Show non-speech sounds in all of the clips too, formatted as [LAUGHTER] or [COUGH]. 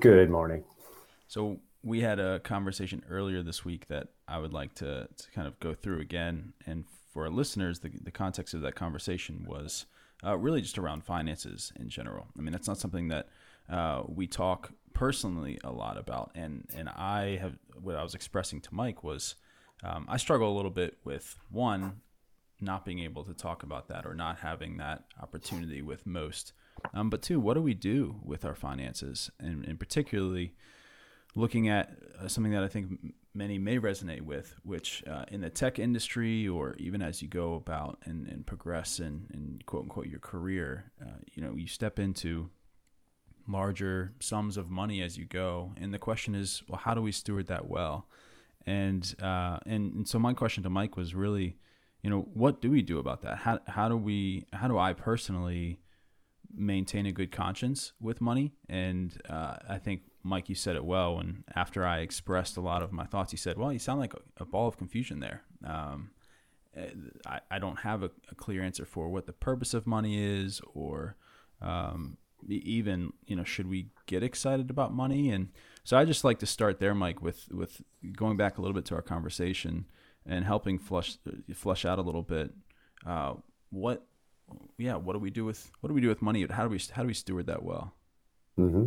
Good morning. So we had a conversation earlier this week that I would like to, to kind of go through again. And for our listeners, the, the context of that conversation was uh, really just around finances in general. I mean, that's not something that uh, we talk personally a lot about. And, and I have, what I was expressing to Mike was um, I struggle a little bit with one, not being able to talk about that or not having that opportunity with most. Um, but two, what do we do with our finances? And, and particularly, looking at uh, something that I think many may resonate with, which uh, in the tech industry or even as you go about and, and progress in, in quote unquote your career, uh, you know, you step into larger sums of money as you go. And the question is, well, how do we steward that well? And, uh, and, and so my question to Mike was really, you know, what do we do about that? How, how do we, how do I personally maintain a good conscience with money? And uh, I think Mike, you said it well. And after I expressed a lot of my thoughts, he said, "Well, you sound like a, a ball of confusion there." Um, I, I don't have a, a, clear answer for what the purpose of money is, or um, even you know, should we get excited about money? And so I just like to start there, Mike, with with going back a little bit to our conversation and helping flush flush out a little bit. Uh, what, yeah, what do we do with what do we do with money? How do we how do we steward that well? Mm-hmm.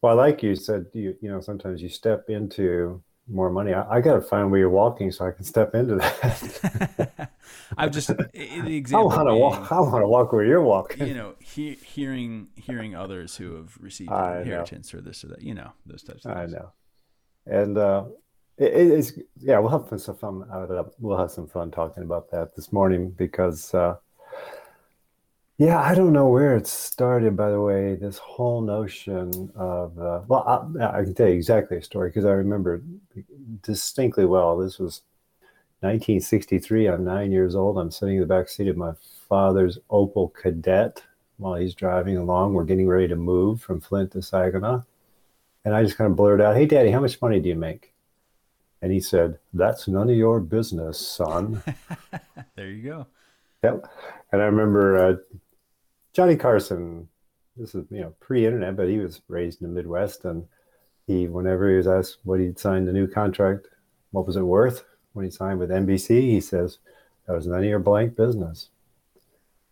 Well, I like you said, you you know sometimes you step into more money. I, I got to find where you're walking so I can step into that. [LAUGHS] I've just in the [LAUGHS] example. I want to walk. I want to walk where you're walking. You know, he, hearing hearing others who have received I inheritance know. or this or that. You know, those types of things. I know, and uh, it, it's yeah. We'll have some fun it. We'll have some fun talking about that this morning because. Uh, yeah, I don't know where it started, by the way, this whole notion of, uh, well, I, I, can tell you exactly a story because I remember distinctly well. This was 1963. I'm nine years old. I'm sitting in the back seat of my father's Opel Kadett while he's driving along. We're getting ready to move from Flint to Saginaw. And I just kind of blurted out, Hey, Daddy, how much money do you make? And he said, That's none of your business, son. [LAUGHS] there you go. Yep. And I remember uh, Johnny Carson, this is you know pre-internet, but he was raised in the Midwest, and he whenever he was asked what he'd signed the new contract, what was it worth when he signed with NBC, he says that was none of your blank business.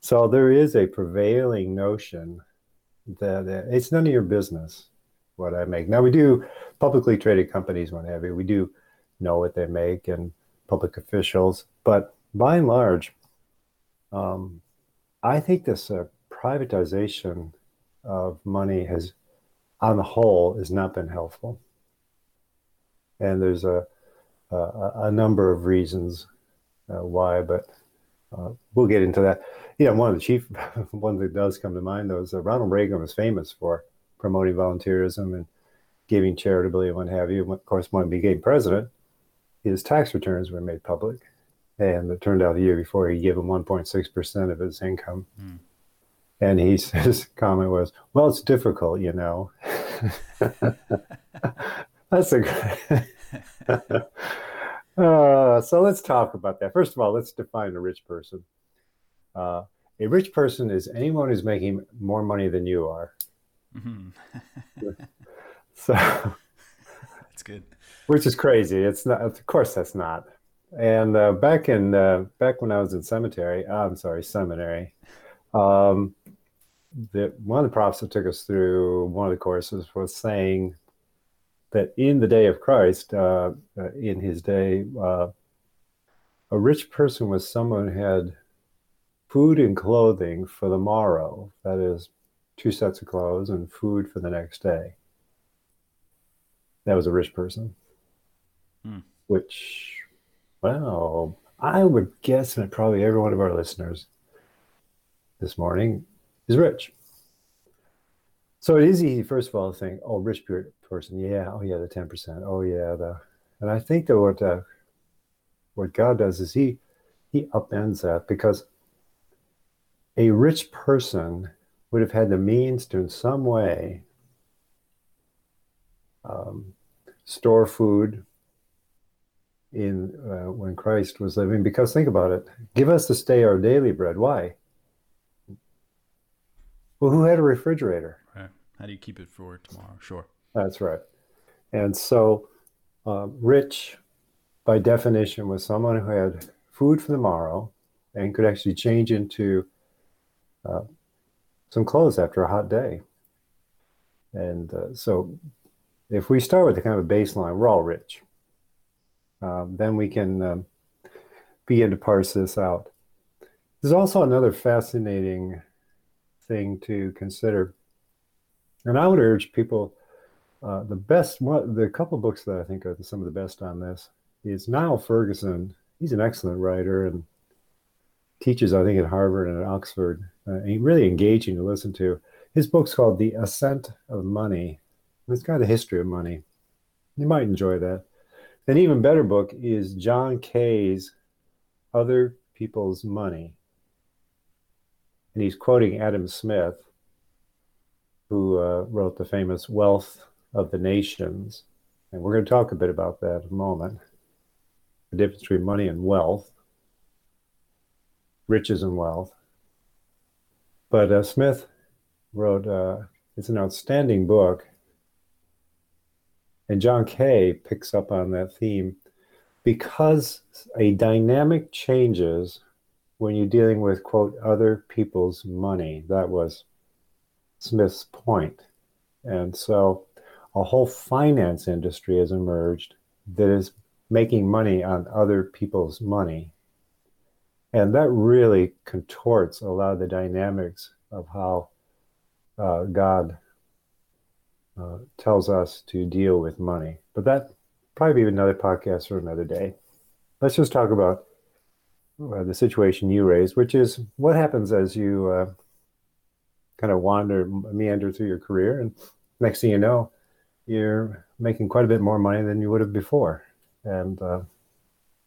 So there is a prevailing notion that it's none of your business what I make. Now we do publicly traded companies, what have you. We do know what they make and public officials, but by and large, um, I think this uh, privatization of money has, on the whole, has not been helpful. And there's a, a, a number of reasons uh, why, but uh, we'll get into that. Yeah, one of the chief, [LAUGHS] one that does come to mind though is that Ronald Reagan was famous for promoting volunteerism and giving charitably and what have you. Of course, when he became president, his tax returns were made public. And it turned out the year before he gave him 1.6% of his income. Mm. And he [LAUGHS] his comment was, "Well, it's difficult, you know." [LAUGHS] That's a [LAUGHS] uh, so let's talk about that. First of all, let's define a rich person. Uh, a rich person is anyone who's making more money than you are. Mm-hmm. so that's good. Which is crazy. It's not. Of course, that's not. And uh, back in uh, back when I was in cemetery, I'm sorry, seminary. Um, that one of the prophets that took us through one of the courses was saying that in the day of Christ, uh, uh, in his day, uh, a rich person was someone who had food and clothing for the morrow, that is, two sets of clothes and food for the next day. That was a rich person. Hmm. Which, well, I would guess that probably every one of our listeners this morning is rich. So it is easy, first of all, to think, oh, rich person, yeah, oh yeah, the ten percent, oh yeah, the, and I think that what uh, what God does is he he upends that because a rich person would have had the means to, in some way, um, store food in uh, when Christ was living. Because think about it: give us this day our daily bread. Why? Well, who had a refrigerator? Right. How do you keep it for tomorrow? Sure. That's right. And so, uh, rich, by definition, was someone who had food for the morrow and could actually change into uh, some clothes after a hot day. And uh, so, if we start with the kind of a baseline, we're all rich. Um, then we can um, begin to parse this out. There's also another fascinating thing to consider. And I would urge people uh, the best, one, the couple books that I think are some of the best on this is Niall Ferguson. He's an excellent writer and teaches, I think, at Harvard and at Oxford. Uh, and really engaging to listen to. His book's called The Ascent of Money. It's got a history of money. You might enjoy that. An even better book is John Kay's Other People's Money and he's quoting Adam Smith, who uh, wrote the famous Wealth of the Nations. And we're going to talk a bit about that in a moment the difference between money and wealth, riches and wealth. But uh, Smith wrote, uh, it's an outstanding book. And John Kay picks up on that theme because a dynamic changes when you're dealing with, quote, other people's money. That was Smith's point. And so a whole finance industry has emerged that is making money on other people's money. And that really contorts a lot of the dynamics of how uh, God uh, tells us to deal with money. But that probably be another podcast for another day. Let's just talk about uh, the situation you raised, which is what happens as you uh, kind of wander, meander through your career, and next thing you know, you're making quite a bit more money than you would have before. And uh,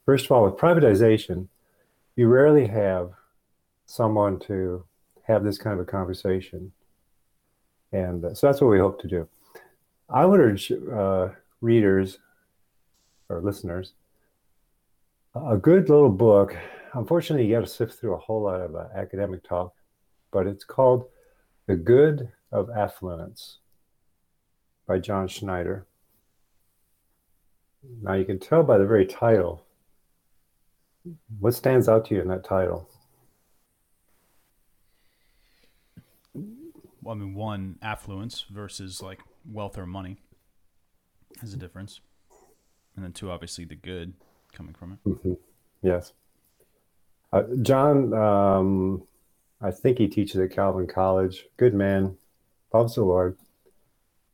first of all, with privatization, you rarely have someone to have this kind of a conversation. And uh, so that's what we hope to do. I would urge uh, readers or listeners a good little book unfortunately, you got to sift through a whole lot of uh, academic talk, but it's called The Good of Affluence by John Schneider. Now, you can tell by the very title what stands out to you in that title. Well, I mean, one, affluence versus like wealth or money has a difference. And then two, obviously, the good coming from it. Mm-hmm. Yes. Uh, John, um, I think he teaches at Calvin College. Good man, loves the Lord.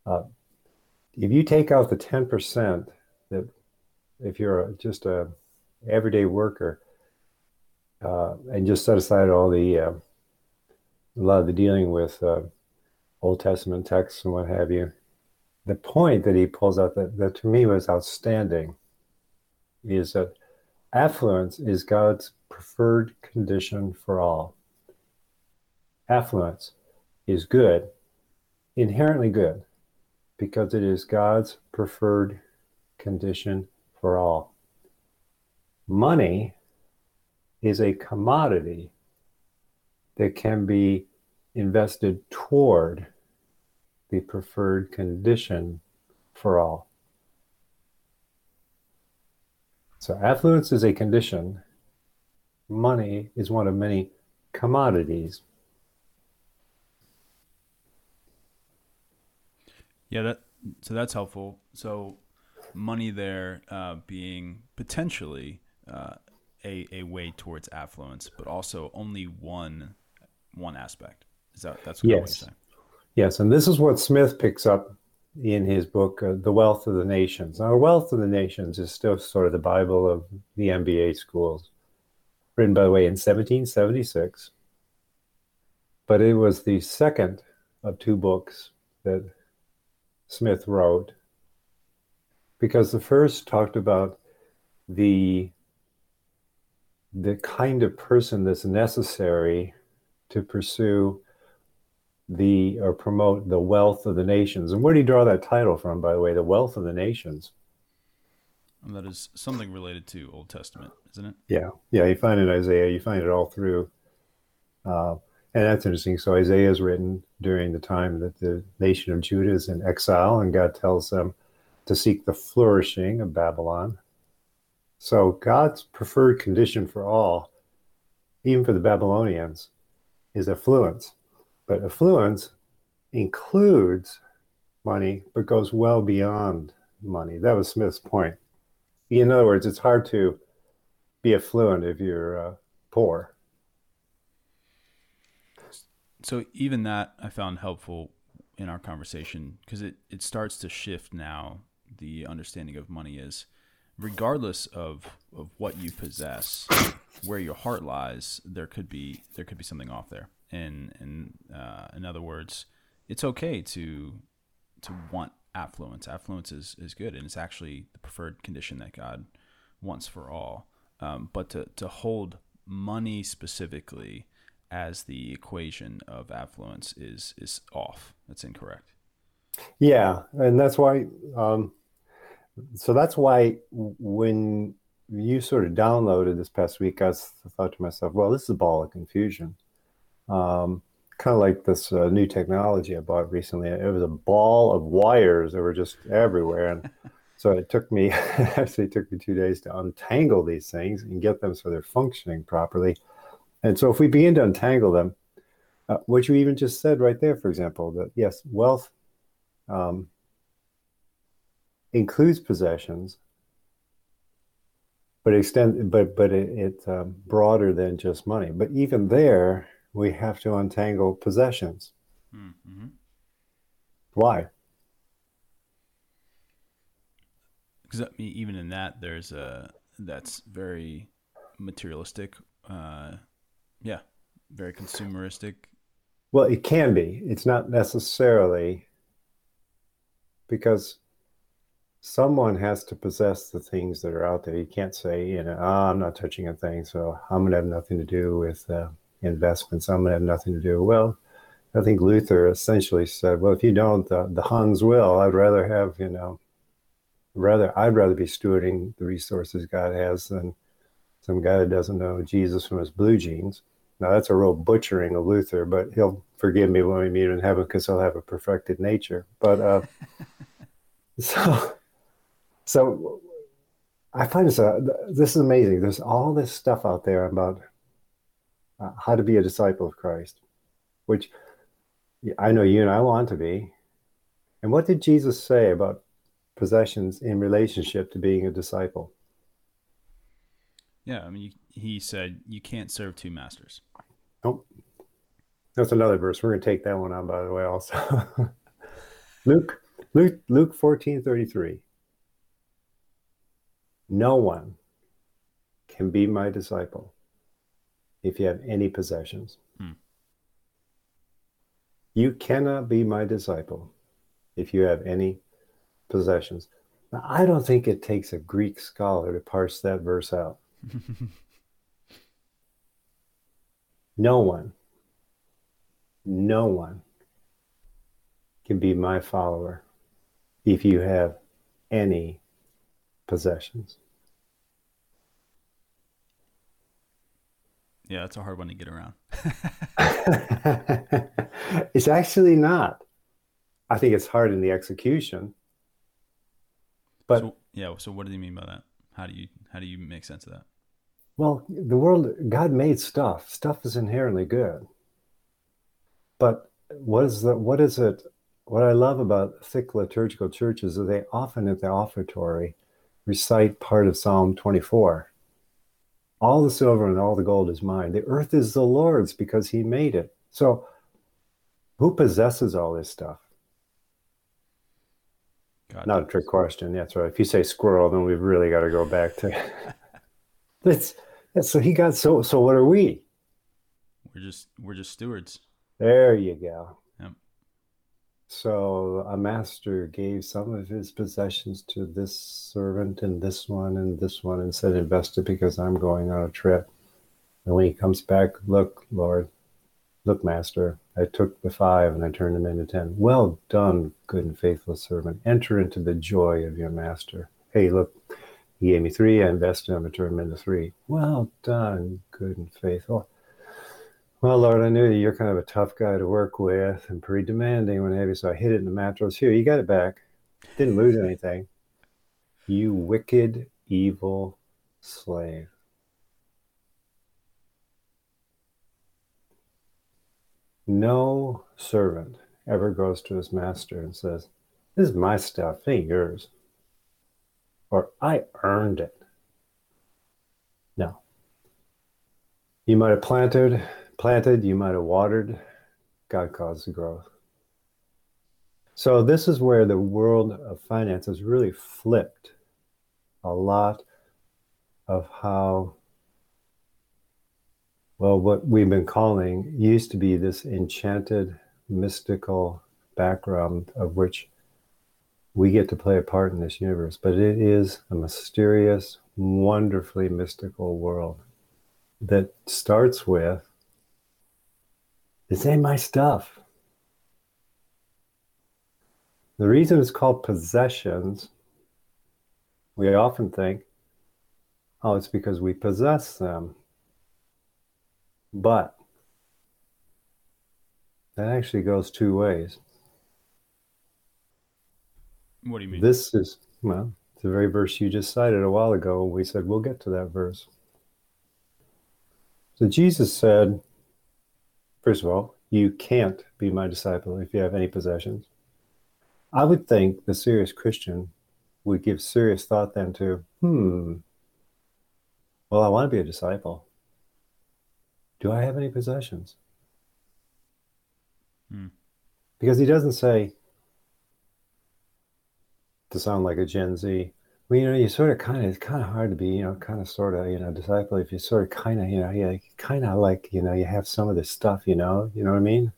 Uh, if you take out the ten percent that, if you're a, just a everyday worker, uh, and just set aside all the uh, a lot of the dealing with uh, Old Testament texts and what have you, the point that he pulls out that, that to me was outstanding is that affluence is God's preferred condition for all. Affluence is good, inherently good, because it is God's preferred condition for all. Money is a commodity that can be invested toward the preferred condition for all. So, affluence is a condition money is one of many commodities. Yeah, that so that's helpful. So money there uh, being potentially uh, a a way towards affluence, but also only one one aspect. Is that that's what yes. you're saying? Yes, and this is what Smith picks up in his book, uh, The Wealth of the Nations. Now, Wealth of the Nations is still sort of the Bible of the MBA schools written, by the way, in 1776. but it was the second of two books that Smith wrote because the first talked about the the kind of person that's necessary to pursue the or promote the wealth of the nations. And where do you draw that title from, by the way? The wealth of the nations. And that is something related to Old Testament, isn't it? Yeah, yeah. You find it in Isaiah. You find it all through. Uh, and that's interesting. So Isaiah is written during the time that the nation of Judah is in exile, and God tells them to seek the flourishing of Babylon. So God's preferred condition for all, even for the Babylonians, is affluence. But affluence includes money, but goes well beyond money. That was Smith's point. In other words, it's hard to be affluent if you're uh, poor. So even that I found helpful in our conversation because it, it starts to shift now the understanding of money is regardless of, of what you possess, where your heart lies, there could be there could be something off there. And and uh, in other words, it's okay to to want affluence. Affluence is, is good, and it's actually the preferred condition that God wants for all. Um, but to to hold money specifically as the equation of affluence is is off. That's incorrect. Yeah, and that's why um, so that's why when you sort of downloaded this past week, I thought to myself, well, this is a ball of confusion. Um, kind of like this uh, new technology I bought recently. It was a ball of wires that were just everywhere. And [LAUGHS] so it took me, [LAUGHS] actually, took me two days to untangle these things and get them so they're functioning properly. And so if we begin to untangle them, uh, what you even just said right there, for example, that yes, wealth um, includes possessions, but extend but but it, it's um, broader than just money. But even there, we have to untangle possessions. Mm-hmm. Why? Because I mean, even in that, there's a that's very materialistic. Uh, yeah, very consumeristic. Well, it can be. It's not necessarily because someone has to possess the things that are out there. You can't say, you know, oh, I'm not touching a thing, so I'm going to have nothing to do with uh, investments. I'm going to have nothing to do. Well, I think Luther essentially said, well, if you don't, the, the Huns will. I'd rather have, you know, rather I'd rather be stewarding the resources God has than some guy that doesn't know Jesus from his blue jeans. Now that's a real butchering of Luther, but he'll forgive me when we meet in heaven because he'll have a perfected nature. But uh, [LAUGHS] so so I find this, uh, this is amazing. There's all this stuff out there about uh, how to be a disciple of Christ, which I know you and I want to be. And what did Jesus say about possessions in relationship to being a disciple? Yeah, I mean, he said you can't serve two masters. Nope. That's another verse. We're going to take that one on, by the way, also. [LAUGHS] Luke, Luke, Luke 14 33. No one can be my disciple if you have any possessions. Hmm. You cannot be my disciple if you have any possessions. Now, I don't think it takes a Greek scholar to parse that verse out. [LAUGHS] no one, no one can be my follower if you have any possessions. Yeah, it's a hard one to get around. [LAUGHS] it's actually not. I think it's hard in the execution. But so, yeah, so what do you mean by that? How do you how do you make sense of that? Well, the world God made stuff. Stuff is inherently good. But what is the what is it what I love about thick liturgical churches is they often at the offertory recite part of Psalm 24. All the silver and all the gold is mine. The earth is the Lord's because he made it. So, who possesses all this stuff? God Not a trick question. That's right. If you say squirrel, then we've really got to go back to. [LAUGHS] it's, so he got so. So what are we? We're just we're just stewards. There you go. So a master gave some of his possessions to this servant and this one and this one and said, invest it because I'm going on a trip. And when he comes back, look, Lord, look, master, I took the five and I turned them into ten. Well done, good and faithful servant. Enter into the joy of your master. Hey, look, he gave me three, I invested them and turned them into three. Well done, good and faithful. Well, Lord, I knew you're kind of a tough guy to work with and pretty demanding when heavy, so I hid it in the mattress. Here, you got it back. Didn't lose [LAUGHS] anything. You wicked, evil slave. No servant ever goes to his master and says, This is my stuff, it ain't yours. Or I earned it. No. You might have planted, planted, you might have watered, God caused the growth. So this is where the world of finance has really flipped a lot of how well, what we've been calling used to be this enchanted, mystical background of which we get to play a part in this universe, but it is a mysterious, wonderfully mystical world that starts with this ain't my stuff. The reason it's called possessions, we often think, oh, it's because we possess them. But that actually goes two ways. What do you mean? This is, well, it's the very verse you just cited a while ago. We said we'll get to that verse. So Jesus said, first of all, you can't be my disciple if you have any possessions. I would think the serious Christian would give serious thought then to, hmm, well, I want to be a disciple. Do I have any possessions? Hmm. Because he doesn't say, to sound like a Gen Z, well, you know, you sort of kind of, it's kind of hard to be, you know, kind of sort of, you know, disciple if you sort of kind of, you know, yeah, kind of like, you know, you have some of this stuff, you know, you know what I mean?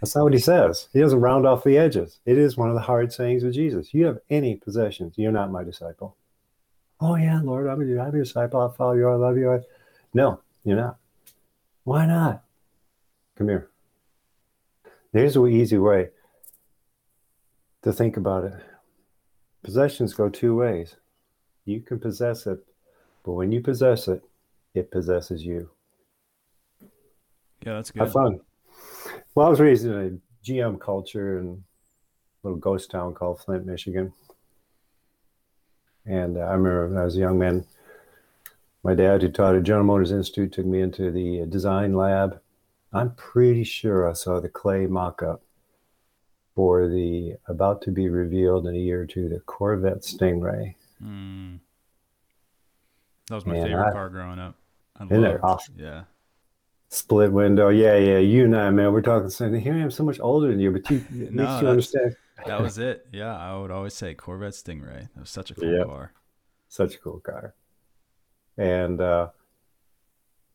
That's not what he says. He doesn't round off the edges. It is one of the hard sayings of Jesus. You have any possessions, you're not my disciple. Oh, yeah, Lord, I'm your, I'm your disciple. I'll follow you. I love you. I... No, you're not. Why not? Come here. There's an easy way to think about it. Possessions go two ways. You can possess it, but when you possess it, it possesses you. Yeah, that's good. Have fun. Well, I was raised in a GM culture in a little ghost town called Flint, Michigan. And uh, I remember when I was a young man, my dad, who taught at General Motors Institute, took me into the design lab. I'm pretty sure I saw the clay mock up for the about to be revealed in a year or two the Corvette Stingray. Mm. That was my favorite I- car growing up. I Isn't that loved- awesome? Yeah. Split window. Yeah, yeah. You and I, man, we're talking something. Here I am so much older than you, but you, [LAUGHS] No, you understand. That was it. [LAUGHS] Yeah, I would always say Corvette Stingray. That was such a cool Yep. car. Such a cool car. And uh,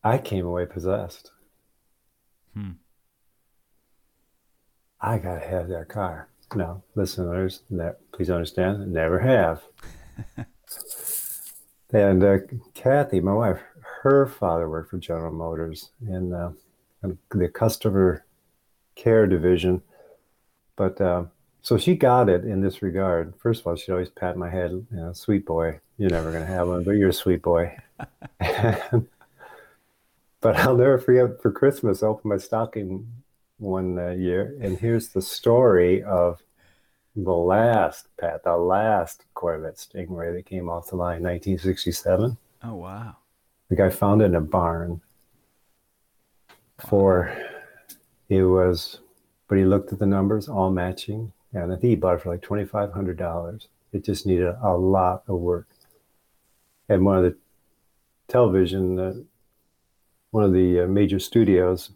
I came away possessed. Hmm. I gotta have that car. No, listeners, that please understand, never have. [LAUGHS] and uh, Kathy, my wife, her father worked for General Motors in uh, the customer care division. But uh, so she got it in this regard. First of all, she'd always pat my head, you know, sweet boy, you're never gonna have one, but you're a sweet boy. [LAUGHS] [LAUGHS] but I'll never forget for Christmas, I opened my stocking one uh, year, and here's the story of the last Pat, the last Corvette Stingray that came off the line, 1967. Oh wow. The guy found it in a barn. For it was, but he looked at the numbers, all matching, and I think he bought it for like twenty five hundred dollars. It just needed a lot of work. And one of the television, uh, one of the uh, major studios,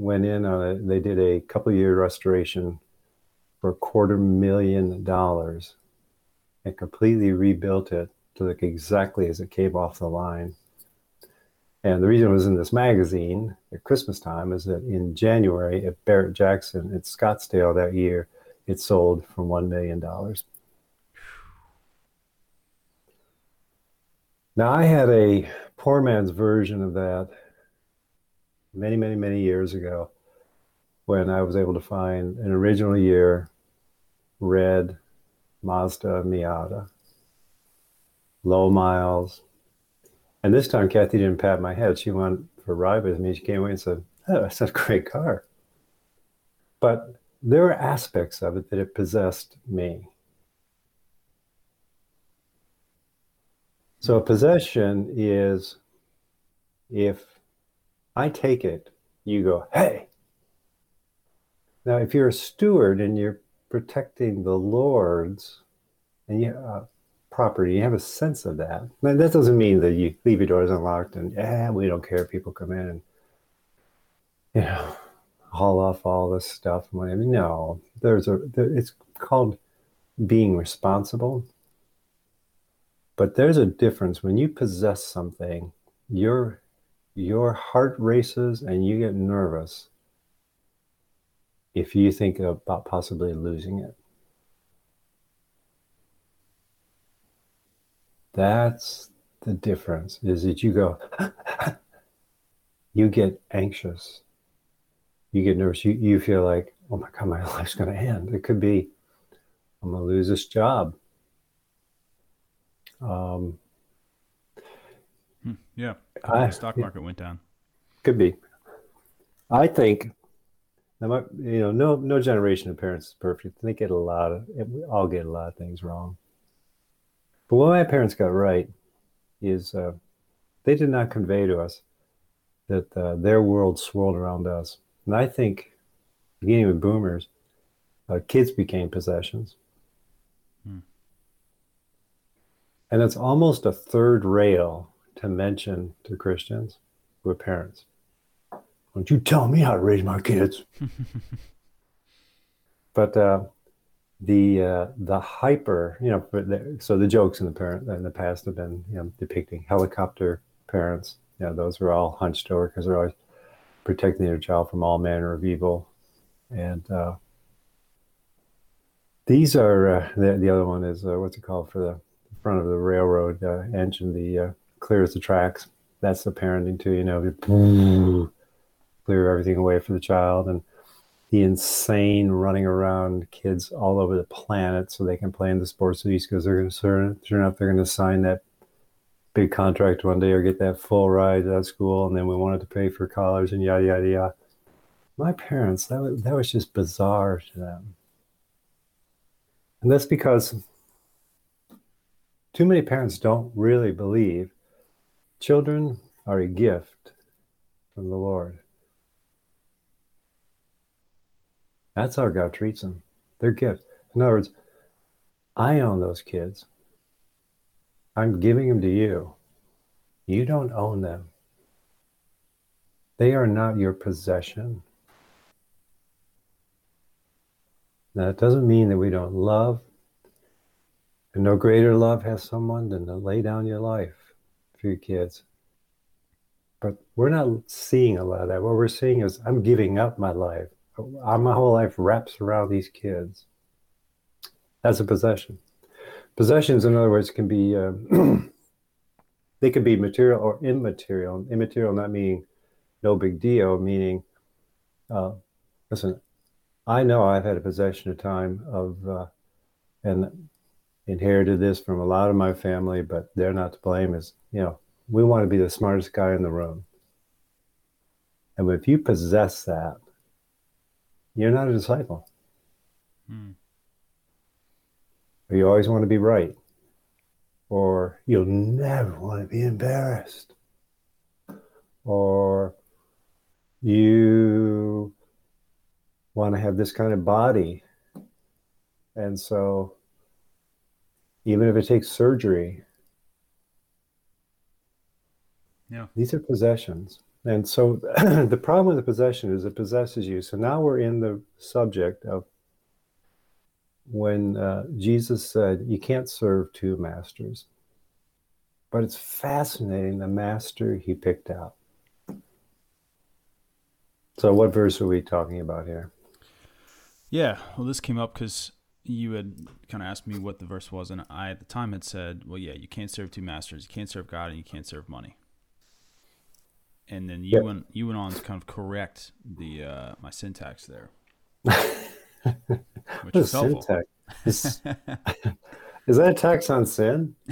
went in on it. They did a couple year restoration for a quarter million dollars, and completely rebuilt it to look exactly as it came off the line. And the reason it was in this magazine at Christmas time is that in January at Barrett Jackson at Scottsdale that year, it sold for $1 million. Now, I had a poor man's version of that many, many, many years ago when I was able to find an original year red Mazda Miata, low miles. And this time, Kathy didn't pat my head. She went for a ride with me. She came away and said, Oh, that's a great car. But there were aspects of it that it possessed me. So, possession is if I take it, you go, hey. Now, if you're a steward and you're protecting the Lord's and you, uh, property, you have a sense of that. Now, that doesn't mean that you leave your doors unlocked and, yeah, we don't care if people come in and, you know, haul off all this stuff. And whatever. No, there's a, it's called being responsible. But there's a difference when you possess something, your your heart races and you get nervous if you think about possibly losing it. That's the difference is that you go, [GASPS] you get anxious, you get nervous, you, you feel like, oh my God, my [LAUGHS] life's going to end. It could be, I'm going to lose this job. Um, hmm, yeah, I, the stock market went down. Could be. I think you know, no no generation of parents is perfect. They get a lot of, we all get a lot of things wrong. But what my parents got right is uh, they did not convey to us that uh, their world swirled around us. And I think, beginning with boomers, uh, kids became possessions. Hmm. And it's almost a third rail to mention to Christians who are parents. Don't you tell me how to raise my kids. [LAUGHS] but uh, the uh, the hyper, you know, the, so the jokes in the parent in the past have been you know depicting helicopter parents. You know, those are all hunched over because they're always protecting their child from all manner of evil, and uh, these are uh, the, the other one is uh, what's it called for the front of the railroad uh, engine, the uh, clears the tracks. That's the parenting too, you know clear everything away for the child and the insane running around kids all over the planet so they can play in the sports leagues because they're going to turn out they're going to sign that big contract one day or get that full ride to that school and then we wanted to pay for college and yada yada yada my parents that was, that was just bizarre to them and that's because too many parents don't really believe children are a gift from the lord That's how God treats them. They're gifts. In other words, I own those kids. I'm giving them to you. You don't own them. They are not your possession. Now, that doesn't mean that we don't love. And no greater love has someone than to lay down your life for your kids. But we're not seeing a lot of that. What we're seeing is I'm giving up my life my whole life wraps around these kids as a possession. Possessions, in other words, can be uh, [CLEARS THROAT] they could be material or immaterial. Immaterial not meaning no big deal, meaning uh, listen. I know I've had a possession of time of uh, and inherited this from a lot of my family, but they're not to blame. Is you know we want to be the smartest guy in the room, and if you possess that, you're not a disciple. Hmm. You always want to be right, or you'll never want to be embarrassed, or you want to have this kind of body. And so, even if it takes surgery, yeah. these are possessions. And so [CLEARS THROAT] the problem with the possession is it possesses you. So now we're in the subject of when uh, Jesus said, You can't serve two masters. But it's fascinating the master he picked out. So, what verse are we talking about here? Yeah, well, this came up because you had kind of asked me what the verse was, and I at the time had said, "Well, yeah, you can't serve two masters. You can't serve God, and you can't serve money." And then you went you went on to kind of correct the uh, my syntax there, [LAUGHS] which is helpful. Syntax? Is, [LAUGHS] is that a tax on sin? [LAUGHS]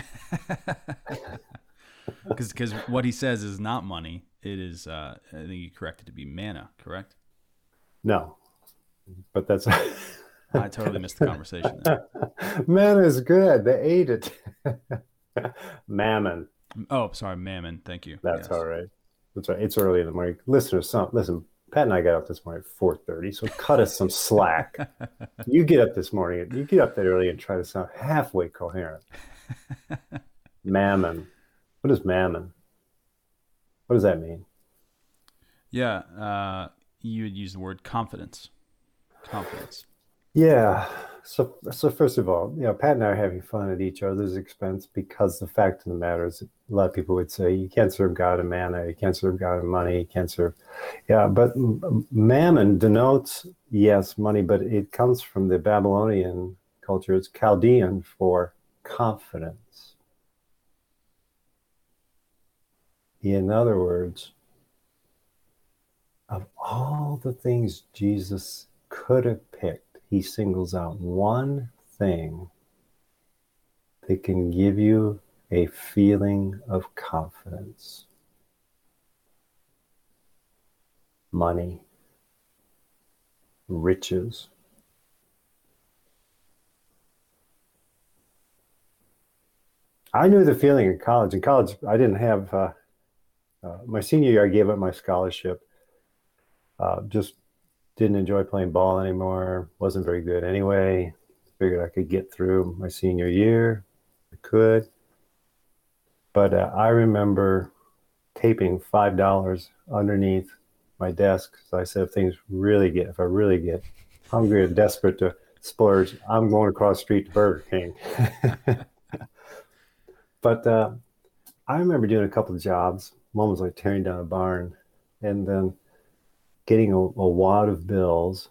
Because what he says is not money. It is. Uh, I think you corrected to be manna. Correct? No, but that's. I totally missed the conversation. [LAUGHS] Man is good. They ate it. [LAUGHS] Mammon. Oh, sorry, mammon. Thank you. That's yes. all right. That's right. It's early in the morning. Listeners, some, listen. Pat and I got up this morning at four thirty, so cut us some slack. [LAUGHS] you get up this morning. You get up that early and try to sound halfway coherent. mammon. What is mammon? What does that mean? Yeah, uh, you would use the word confidence. Confidence. Yeah. So, so first of all, you know, Pat and I are having fun at each other's expense because the fact of the matter is, a lot of people would say you can't serve God in manna, you can't serve God in money, you can't serve, yeah. But mammon denotes yes, money, but it comes from the Babylonian culture. It's Chaldean for confidence. In other words, of all the things Jesus could have picked he singles out one thing that can give you a feeling of confidence money, riches. I knew the feeling in college. In college, I didn't have uh, uh, my senior year. I gave up my scholarship uh, just didn't enjoy playing ball anymore. Wasn't very good anyway. Figured I could get through my senior year. I could. But uh, I remember taping five dollars underneath my desk. So I said, if things really get, if I really get hungry and desperate to splurge, I'm going across the street to Burger King. [LAUGHS] but uh, I remember doing a couple of jobs. One was like tearing down a barn, and then getting a, a wad of bills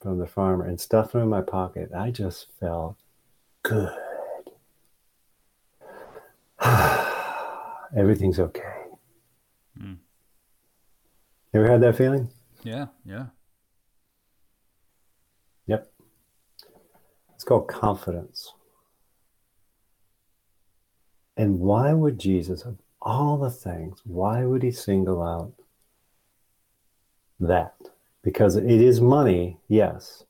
from the farmer and stuffing them in my pocket. I just felt good. [SIGHS] Everything's okay. Mm. Ever had that feeling? Yeah, yeah. Yep. It's called confidence. And why would Jesus, of all the things, why would he single out that because it is money, yes,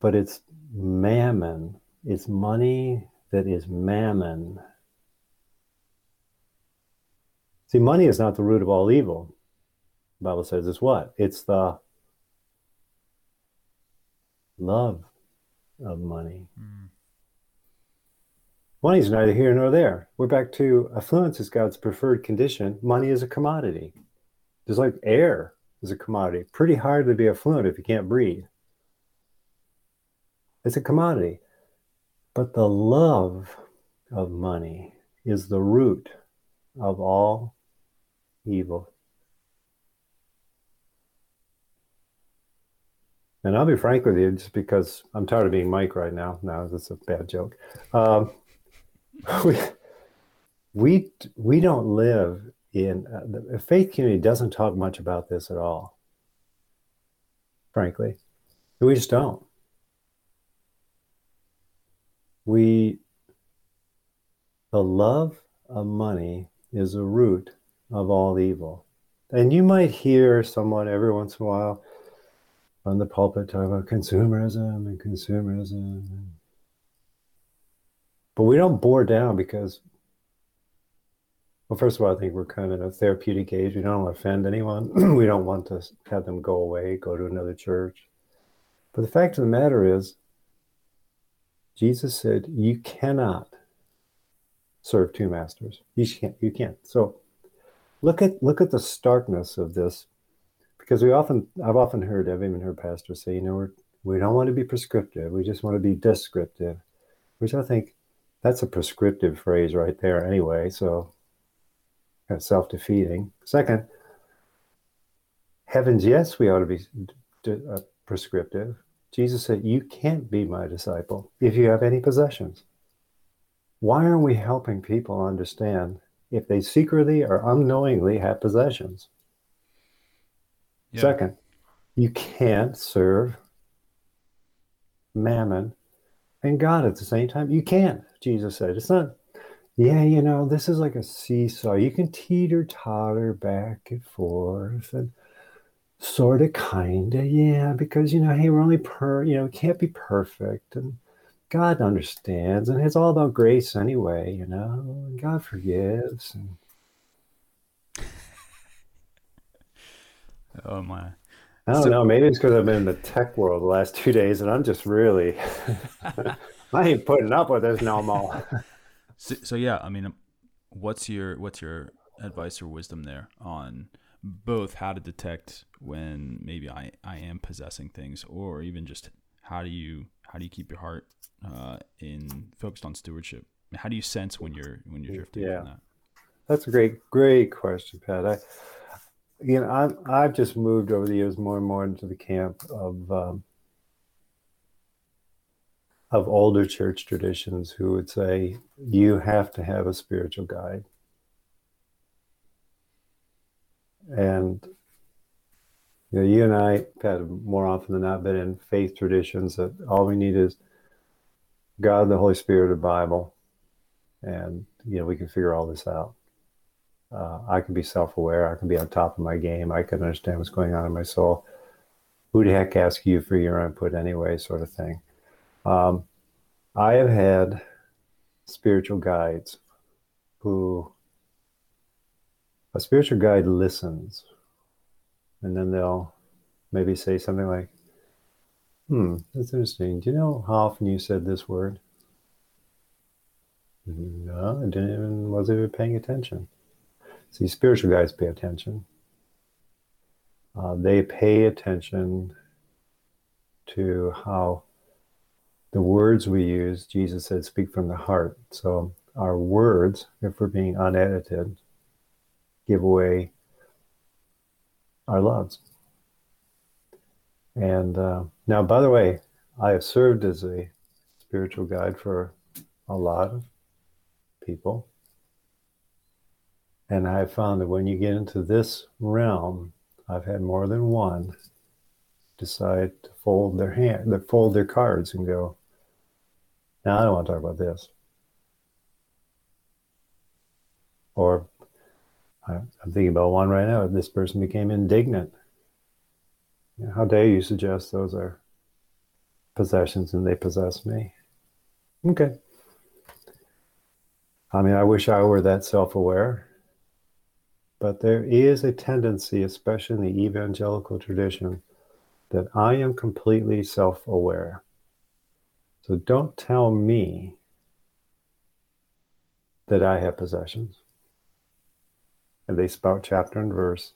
but it's mammon. It's money that is mammon. See, money is not the root of all evil. The Bible says it's what? It's the love of money. Mm. Money is neither here nor there. We're back to affluence is God's preferred condition. Money is a commodity. Just like air is a commodity. Pretty hard to be affluent if you can't breathe. It's a commodity. But the love of money is the root of all evil. And I'll be frank with you, just because I'm tired of being Mike right now. Now that's a bad joke. Um, [LAUGHS] we, we we don't live in uh, the faith community doesn't talk much about this at all. Frankly, we just don't. We, the love of money is the root of all evil. And you might hear someone every once in a while on the pulpit talk about consumerism and consumerism. But we don't bore down because well, first of all, I think we're kind of in a therapeutic age. We don't want to offend anyone. [CLEARS THROAT] we don't want to have them go away, go to another church. But the fact of the matter is, Jesus said, you cannot serve two masters. You can't. You can't. So look at look at the starkness of this, because we often I've often heard I've even heard pastors say, you know, we're, we don't want to be prescriptive. We just want to be descriptive, which I think that's a prescriptive phrase right there, anyway. So self defeating. Second, heavens, yes, we ought to be uh, prescriptive. Jesus said, You can't be my disciple if you have any possessions. Why aren't we helping people understand if they secretly or unknowingly have possessions? Yeah. Second, you can't serve mammon and God at the same time. You can't, Jesus said. It's not, yeah, you know, this is like a seesaw. You can teeter totter back and forth and sort of, kind of, yeah, because, you know, hey, we're only per, you know, we can't be perfect. And God understands. And it's all about grace anyway, you know, God forgives. And... [LAUGHS] oh, my. I don't so, know. Maybe it's because I've been in the tech world the last two days, and I'm just really, [LAUGHS] I ain't putting up with this no more. [LAUGHS] so, so yeah, I mean, what's your what's your advice or wisdom there on both how to detect when maybe I I am possessing things, or even just how do you how do you keep your heart uh, in focused on stewardship? How do you sense when you're when you're drifting? Yeah, that? that's a great great question, Pat. I you know, I've, I've just moved over the years more and more into the camp of um, of older church traditions who would say you have to have a spiritual guide, and you know, you and I have more often than not been in faith traditions that all we need is God, the Holy Spirit, the Bible, and you know we can figure all this out. Uh, I can be self-aware. I can be on top of my game. I can understand what's going on in my soul. Who the heck asks you for your input anyway, sort of thing. Um, I have had spiritual guides who a spiritual guide listens, and then they'll maybe say something like, "Hmm, that's interesting. Do you know how often you said this word?" No, I didn't even wasn't even paying attention. See, spiritual guides pay attention. Uh, they pay attention to how the words we use, Jesus said, speak from the heart. So our words, if we're being unedited, give away our loves. And uh, now, by the way, I have served as a spiritual guide for a lot of people. And I have found that when you get into this realm, I've had more than one decide to fold their hand, fold their cards and go, "Now I don't want to talk about this." Or I'm thinking about one right now. If This person became indignant. How dare you suggest those are possessions and they possess me? Okay. I mean, I wish I were that self aware but there is a tendency, especially in the evangelical tradition, that I am completely self aware. So don't tell me that I have possessions. And they spout chapter and verse.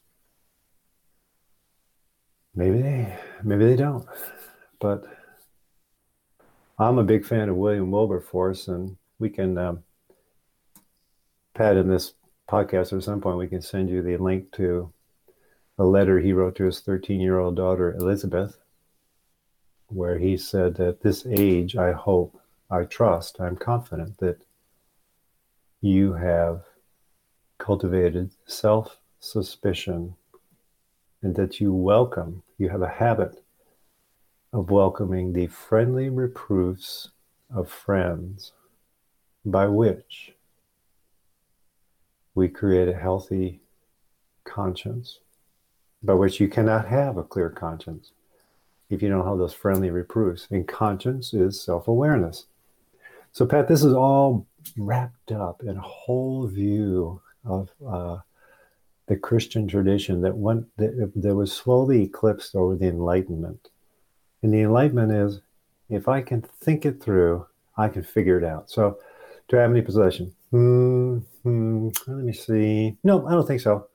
Maybe they, maybe they don't. But I'm a big fan of William Wilberforce, and we can, um, Pat, in this podcast at some point, we can send you the link to a letter he wrote to his 13 year old daughter, Elizabeth, where he said, At this age, I hope, I trust, I'm confident that you have cultivated self suspicion and that you welcome, you have a habit of welcoming the friendly reproofs of friends by which we create a healthy conscience by which you cannot have a clear conscience if you don't have those friendly reproofs. And conscience is self awareness. So, Pat, this is all wrapped up in a whole view of uh, the Christian tradition that went that, that was slowly eclipsed over the Enlightenment. And the Enlightenment is if I can think it through, I can figure it out. So, do I have any possession? Hmm, hmm, let me see. No, I don't think so.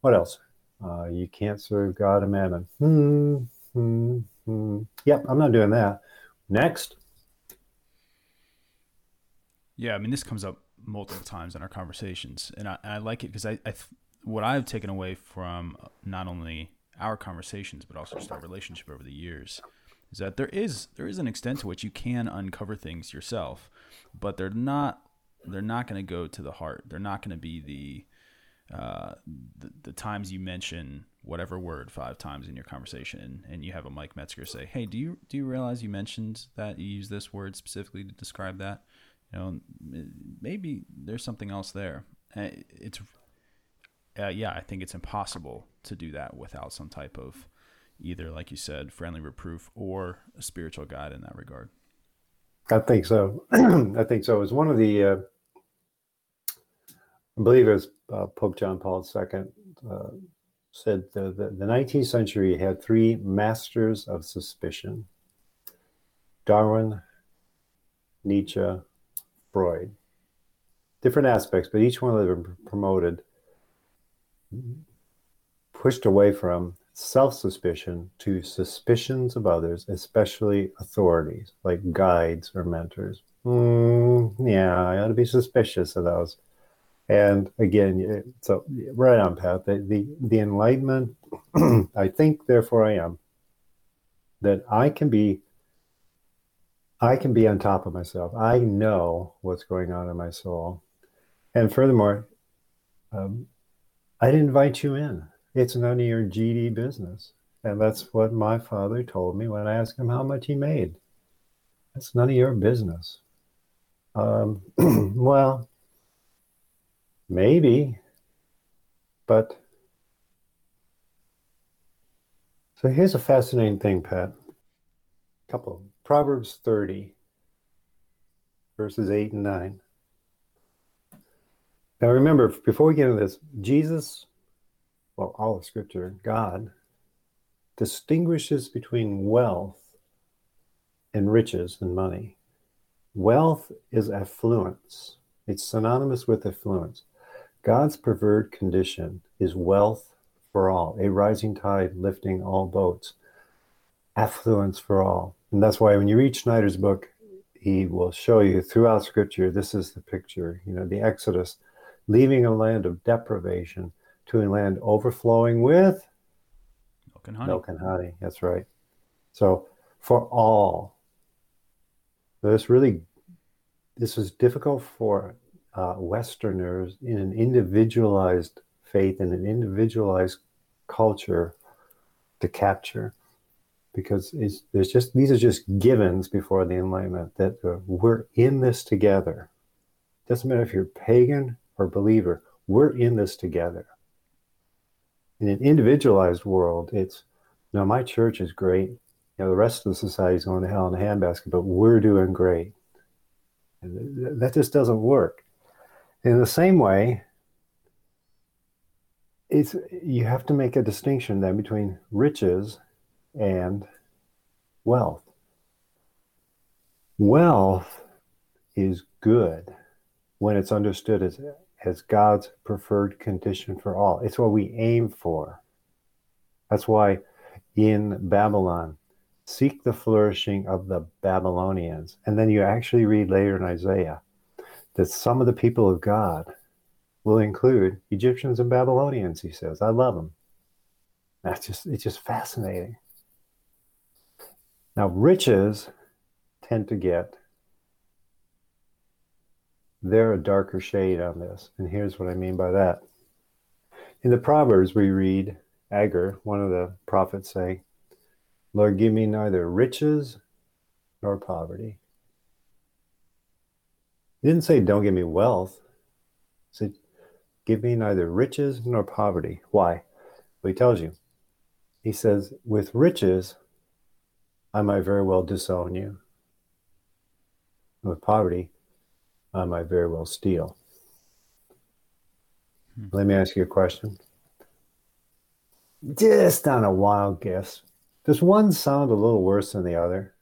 What else? Uh, you can't serve God and mammon. Hmm, hmm, hmm. Yep, I'm not doing that. Next. Yeah, I mean, this comes up multiple times in our conversations, and I, I like it because I, I what I've taken away from not only our conversations but also just our relationship over the years is that there is there is an extent to which you can uncover things yourself, but they're not they're not going to go to the heart. They're not going to be the uh, the, the times you mention whatever word five times in your conversation and you have a Mike Metzger say, Hey, do you, do you realize you mentioned that you use this word specifically to describe that? You know, maybe there's something else there. It's, uh, yeah, I think it's impossible to do that without some type of either, like you said, friendly reproof or a spiritual guide in that regard. I think so. [CLEARS THROAT] I think so. It was one of the, uh, I believe it was uh, Pope John Paul II said the, the, the 19th century had three masters of suspicion Darwin, Nietzsche, Freud. Different aspects, but each one of them promoted, pushed away from self suspicion to suspicions of others, especially authorities like guides or mentors. Mm, yeah, I ought to be suspicious of those. And again, so right on, Pat. The the, the enlightenment. [CLEARS THROAT] I think, therefore, I am. That I can be. I can be on top of myself. I know what's going on in my soul, and furthermore, um, I'd invite you in. It's none of your GD business, and that's what my father told me when I asked him how much he made. That's none of your business. Um, [CLEARS THROAT] well, Maybe. But so here's a fascinating thing, Pat. A couple. Proverbs 30, verses 8 and 9. Now remember, before we get into this, Jesus, well, all of Scripture, God, distinguishes between wealth and riches and money. Wealth is affluence, it's synonymous with affluence. God's preferred condition is wealth for all, a rising tide lifting all boats, affluence for all. And that's why when you read Schneider's book, he will show you throughout scripture, this is the picture, you know, the Exodus, leaving a land of deprivation to a land overflowing with milk and honey. Milk and honey, that's right. So for all, this really, this is difficult for uh, Westerners in an individualized faith and an individualized culture to capture. Because there's just these are just givens before the enlightenment that uh, we're in this together. Doesn't matter if you're pagan or believer we're in this together. In an individualized world it's no my church is great. You know the rest of the society is going to hell in a handbasket but we're doing great. And that just doesn't work in the same way, it's you have to make a distinction then between riches and wealth. Wealth is good when it's understood as, as God's preferred condition for all. It's what we aim for. That's why in Babylon, seek the flourishing of the Babylonians. And then you actually read later in Isaiah, that some of the people of God will include Egyptians and Babylonians, he says. I love them. That's just it's just fascinating. Now riches tend to get they're a darker shade on this. And here's what I mean by that. In the Proverbs, we read Agur, one of the prophets, saying, Lord, give me neither riches nor poverty. He didn't say, Don't give me wealth. He said, Give me neither riches nor poverty. Why? Well, he tells you. He says, With riches, I might very well disown you. With poverty, I might very well steal. Hmm. Let me ask you a question. Just on a wild guess, does one sound a little worse than the other?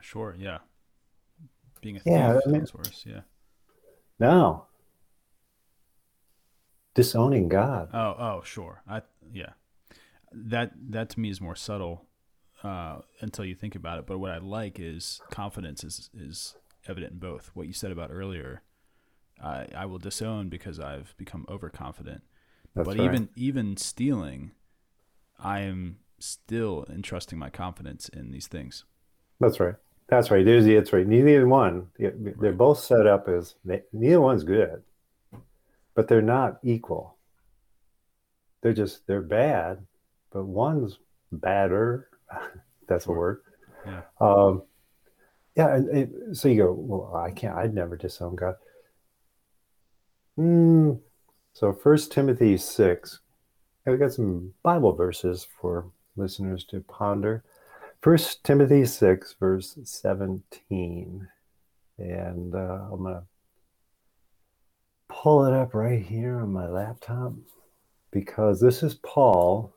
Sure, yeah being a thief yeah, I mean, worse. Yeah. No. Disowning God. Oh, oh, sure. I yeah. That that to me is more subtle uh, until you think about it. But what I like is confidence is is evident in both. What you said about earlier, I I will disown because I've become overconfident. That's but right. even even stealing, I am still entrusting my confidence in these things. That's right. That's right. There's the it's right. Neither one. They're both set up as neither one's good, but they're not equal. They're just they're bad, but one's badder. [LAUGHS] That's a word. Yeah. Um, yeah. And, and so you go. Well, I can't. I'd never disown God. Hmm. so First Timothy six. We got some Bible verses for listeners to ponder. First Timothy 6, verse 17. And uh, I'm going to pull it up right here on my laptop because this is Paul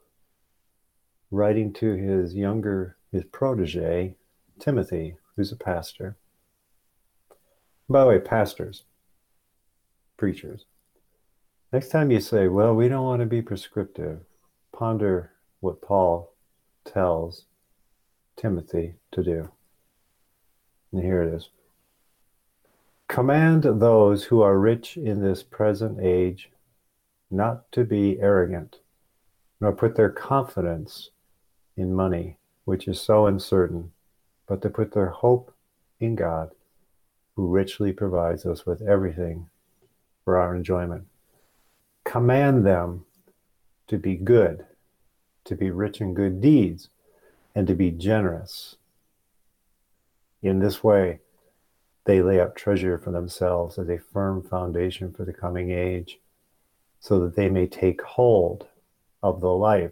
writing to his younger, his protege, Timothy, who's a pastor. By the way, pastors, preachers. Next time you say, well, we don't want to be prescriptive, ponder what Paul tells Timothy to do. And here it is Command those who are rich in this present age not to be arrogant, nor put their confidence in money, which is so uncertain, but to put their hope in God, who richly provides us with everything for our enjoyment. Command them to be good, to be rich in good deeds and to be generous. In this way, they lay up treasure for themselves as a firm foundation for the coming age, so that they may take hold of the life.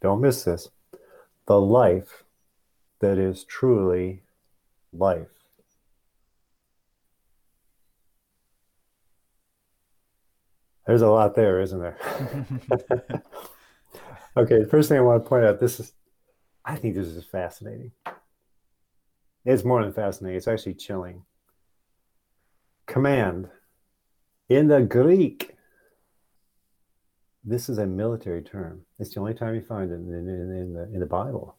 Don't miss this the life that is truly life. There's a lot there, isn't there? [LAUGHS] [LAUGHS] okay, the first thing I want to point out this is I think this is fascinating. It's more than fascinating, it's actually chilling. Command. In the Greek, this is a military term. It's the only time you find it in, in, in, the, in the Bible.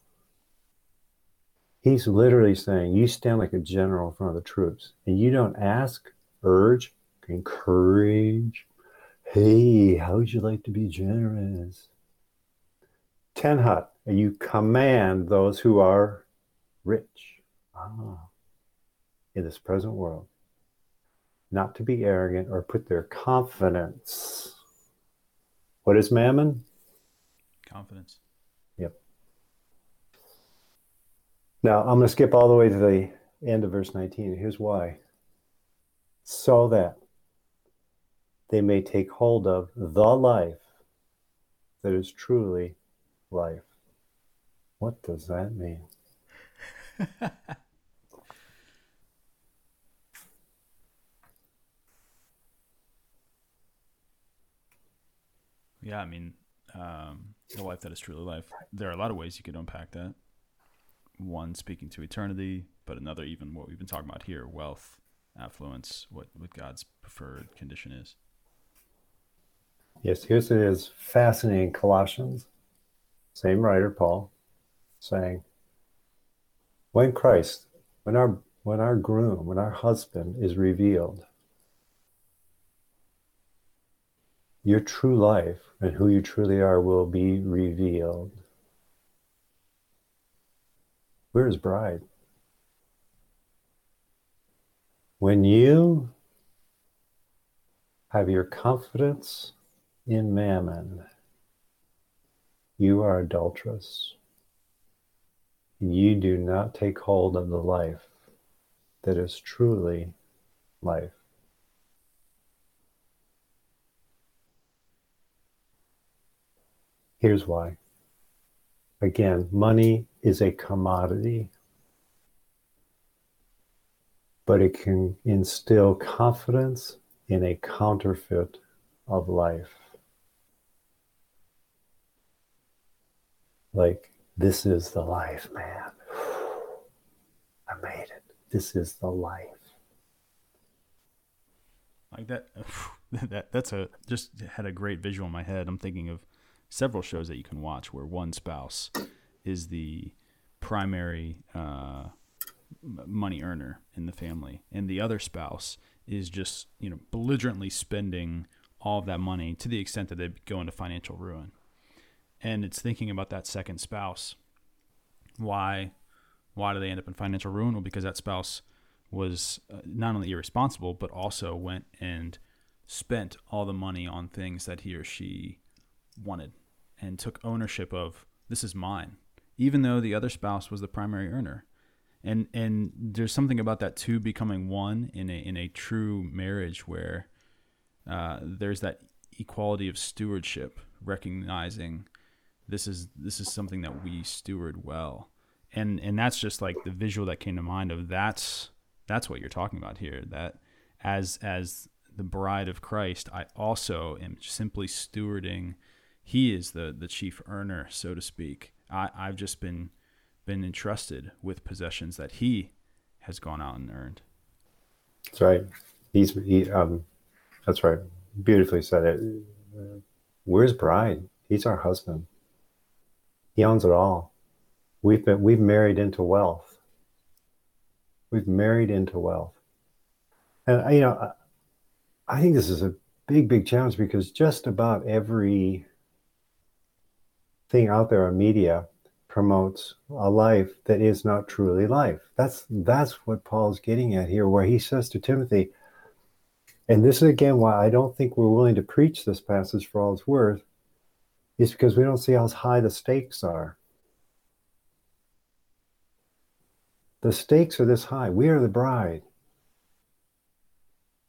He's literally saying, You stand like a general in front of the troops, and you don't ask, urge, encourage, hey, how would you like to be generous? Tenhut, you command those who are rich ah, in this present world not to be arrogant or put their confidence. What is mammon? Confidence. Yep. Now, I'm going to skip all the way to the end of verse 19. Here's why. So that they may take hold of the life that is truly life. What does that mean? [LAUGHS] Yeah, I mean, um, the life that is truly life. There are a lot of ways you could unpack that. One speaking to eternity, but another even what we've been talking about here: wealth, affluence, what what God's preferred condition is. Yes, here's it is fascinating Colossians, same writer, Paul, saying, when Christ, when our when our groom, when our husband is revealed, your true life and who you truly are will be revealed. We're his bride. When you have your confidence in mammon, you are adulterous. You do not take hold of the life that is truly life. Here's why. Again, money is a commodity, but it can instill confidence in a counterfeit of life. Like, this is the life, man. I made it. This is the life. Like that. [LAUGHS] that that's a just had a great visual in my head. I'm thinking of several shows that you can watch where one spouse is the primary uh, money earner in the family, and the other spouse is just you know belligerently spending all of that money to the extent that they go into financial ruin. And it's thinking about that second spouse. Why why do they end up in financial ruin? Well, because that spouse was uh, not only irresponsible but also went and spent all the money on things that he or she wanted and took ownership of this is mine even though the other spouse was the primary earner and and there's something about that two becoming one in a in a true marriage where uh, there's that equality of stewardship, recognizing this is this is something that we steward well, and and that's just like the visual that came to mind of that's that's what you're talking about here. That as as the bride of Christ, I also am simply stewarding. He is the the chief earner, so to speak. I, I've just been been entrusted with possessions that he has gone out and earned. That's right. He's he um that's right. Beautifully said it. Where's bride? He's our husband. He owns it all. We've been we've married into wealth. We've married into wealth. And you know, I think this is a big, big challenge because just about every thing out there on media promotes a life that is not truly life. That's that's what Paul's getting at here, where he says to Timothy, and this is again why I don't think we're willing to preach this passage for all it's worth, is because we don't see how high the stakes are. The stakes are this high. We are the bride.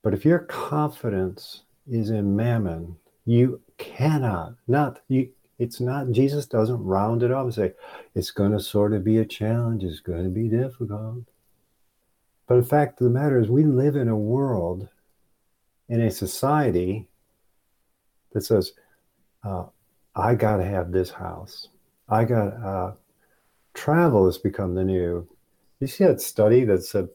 But if your confidence is in mammon, you cannot, not, you, it's not, Jesus doesn't round it up and say, it's going to sort of be a challenge, it's going to be difficult. But the fact the matter is, we live in a world in a society that says, uh, I got to have this house. I got uh, travel has become the new. You see that study that said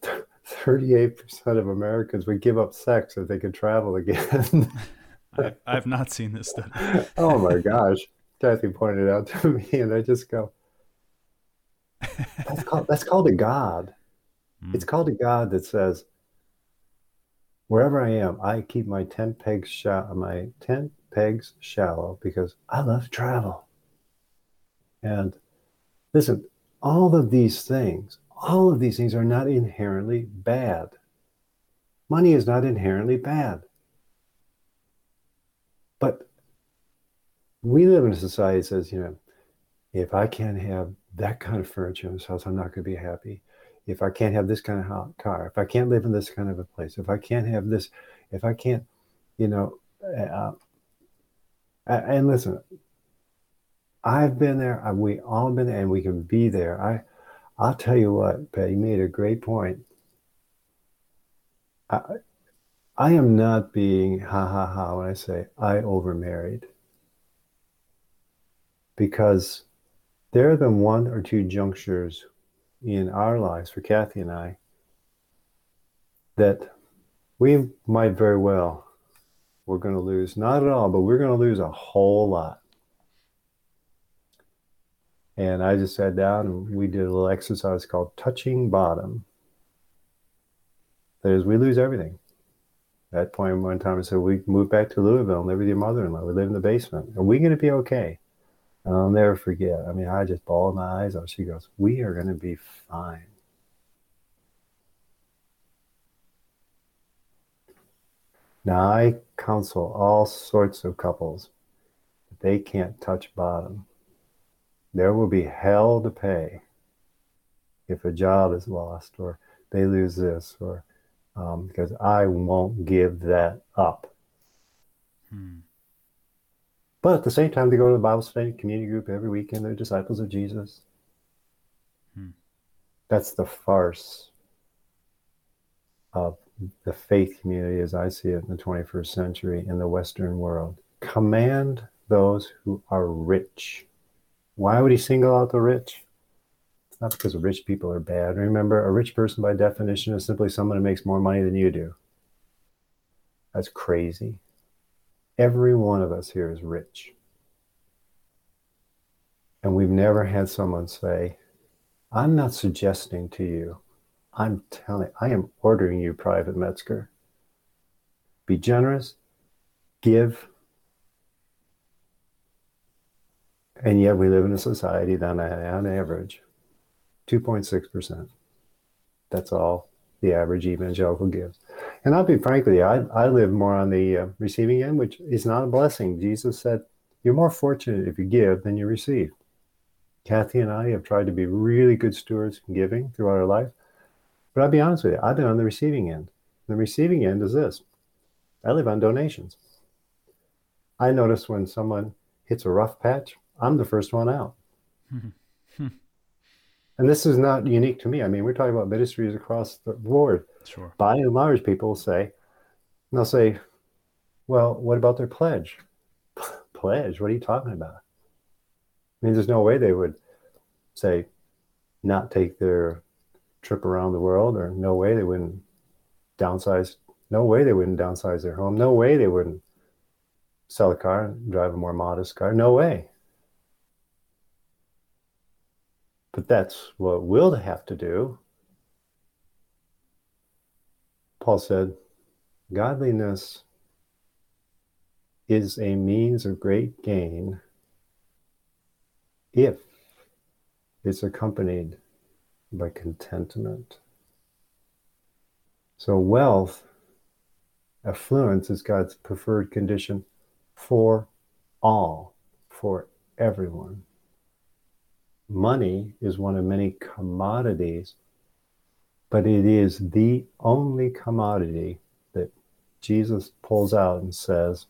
38% of Americans would give up sex if they could travel again. [LAUGHS] I, I've not seen this study. [LAUGHS] oh my gosh. Kathy pointed out to me, and I just go, [LAUGHS] that's called, that's called a God. Mm. It's called a God that says, wherever I am, I keep my tent pegs shallow, my tent pegs shallow because I love travel. And listen, all of these things, all of these things are not inherently bad. Money is not inherently bad. But we live in a society that says, you know, if I can't have that kind of furniture in this house, I'm not going to be happy if I can't have this kind of car, if I can't live in this kind of a place, if I can't have this, if I can't, you know, uh, and listen, I've been there. We all been there, and we can be there. I, I'll tell you what, Pat. You made a great point. I, I am not being ha ha ha when I say I overmarried, because there have been one or two junctures in our lives, for Kathy and I, that we might very well, we're going to lose, not at all, but we're going to lose a whole lot. And I just sat down and we did a little exercise called touching bottom. That is, we lose everything. At that point, one time I said, we move back to Louisville and live with your mother in law. We live in the basement. Are we going to be okay? And I'll never forget. I mean, I just bawled my eyes out. She goes, We are going to be fine. Now, I counsel all sorts of couples that they can't touch bottom. There will be hell to pay if a job is lost or they lose this or um, because I won't give that up. Hmm. But at the same time, they go to the Bible study community group every weekend. They're disciples of Jesus. Hmm. That's the farce of the faith community as I see it in the 21st century in the Western world. Command those who are rich. Why would he single out the rich? It's not because rich people are bad. Remember, a rich person by definition is simply someone who makes more money than you do. That's crazy. Every one of us here is rich. And we've never had someone say, I'm not suggesting to you, I'm telling, I am ordering you, Private Metzger. Be generous, give. And yet we live in a society that on average, 2.6%. That's all the average evangelical gives. And I'll be frank with you, I, I live more on the uh, receiving end, which is not a blessing. Jesus said, You're more fortunate if you give than you receive. Kathy and I have tried to be really good stewards in giving throughout our life. But I'll be honest with you, I've been on the receiving end. The receiving end is this I live on donations. I notice when someone hits a rough patch, I'm the first one out. [LAUGHS] and this is not unique to me. I mean, we're talking about ministries across the board. Sure. By and large, people say, they'll say, well, what about their pledge? [LAUGHS] pledge? What are you talking about? I mean, there's no way they would say, not take their trip around the world, or no way they wouldn't downsize. No way they wouldn't downsize their home. No way they wouldn't sell a car and drive a more modest car. No way. But that's what we'll have to do. Paul said, Godliness is a means of great gain if it's accompanied by contentment. So, wealth, affluence is God's preferred condition for all, for everyone. Money is one of many commodities, but it is the only commodity that Jesus pulls out and says,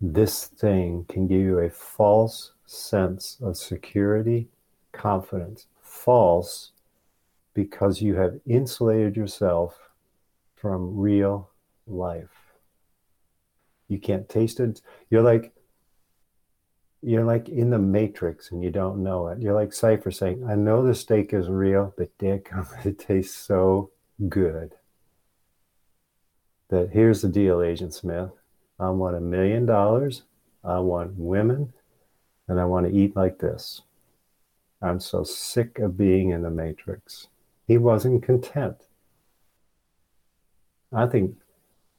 This thing can give you a false sense of security, confidence. False because you have insulated yourself from real life. You can't taste it. You're like you're like in the matrix and you don't know it. You're like Cypher saying, I know the steak is real, but damn, [LAUGHS] it tastes so good. That here's the deal, Agent Smith. I want a million dollars. I want women and I want to eat like this. I'm so sick of being in the matrix. He wasn't content. I think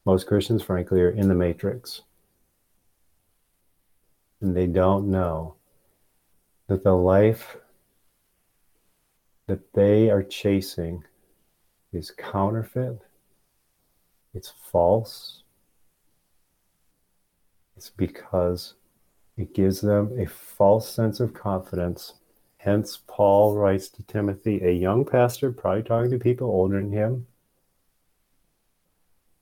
most Christians, frankly, are in the matrix and they don't know that the life that they are chasing is counterfeit, it's false. It's because it gives them a false sense of confidence. Hence, Paul writes to Timothy, a young pastor, probably talking to people older than him.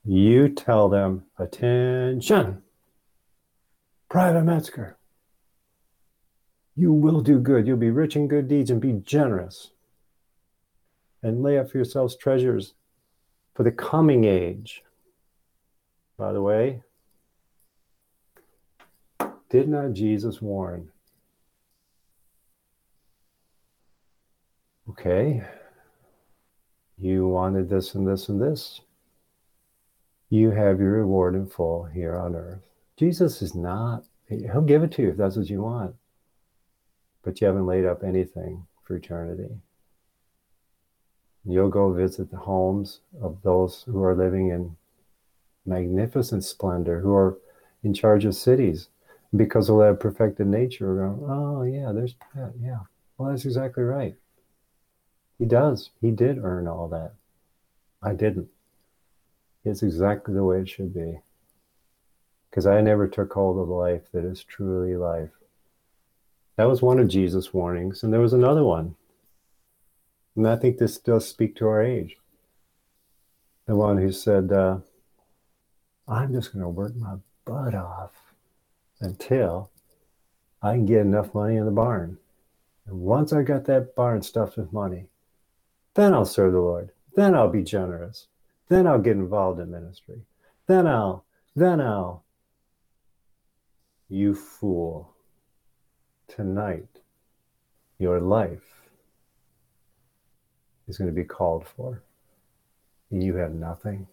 You tell them, attention. Private Metzger. You will do good. You'll be rich in good deeds and be generous. And lay up for yourselves treasures for the coming age. By the way, did not Jesus warn? Okay, you wanted this and this and this. You have your reward in full here on earth. Jesus is not, he'll give it to you if that's what you want. But you haven't laid up anything for eternity. You'll go visit the homes of those who are living in magnificent splendor, who are in charge of cities. Because of that perfected nature, oh, yeah, there's Pat. Yeah. Well, that's exactly right. He does. He did earn all that. I didn't. It's exactly the way it should be because I never took hold of life that is truly life. That was one of Jesus' warnings, and there was another one. And I think this does speak to our age. The one who said, uh, I'm just going to work my butt off until I can get enough money in the barn. And once I got that barn stuffed with money, then I'll serve the Lord. Then I'll be generous. Then I'll get involved in ministry. Then I'll, then I'll, you fool. Tonight, your life is going to be called for. And you have nothing.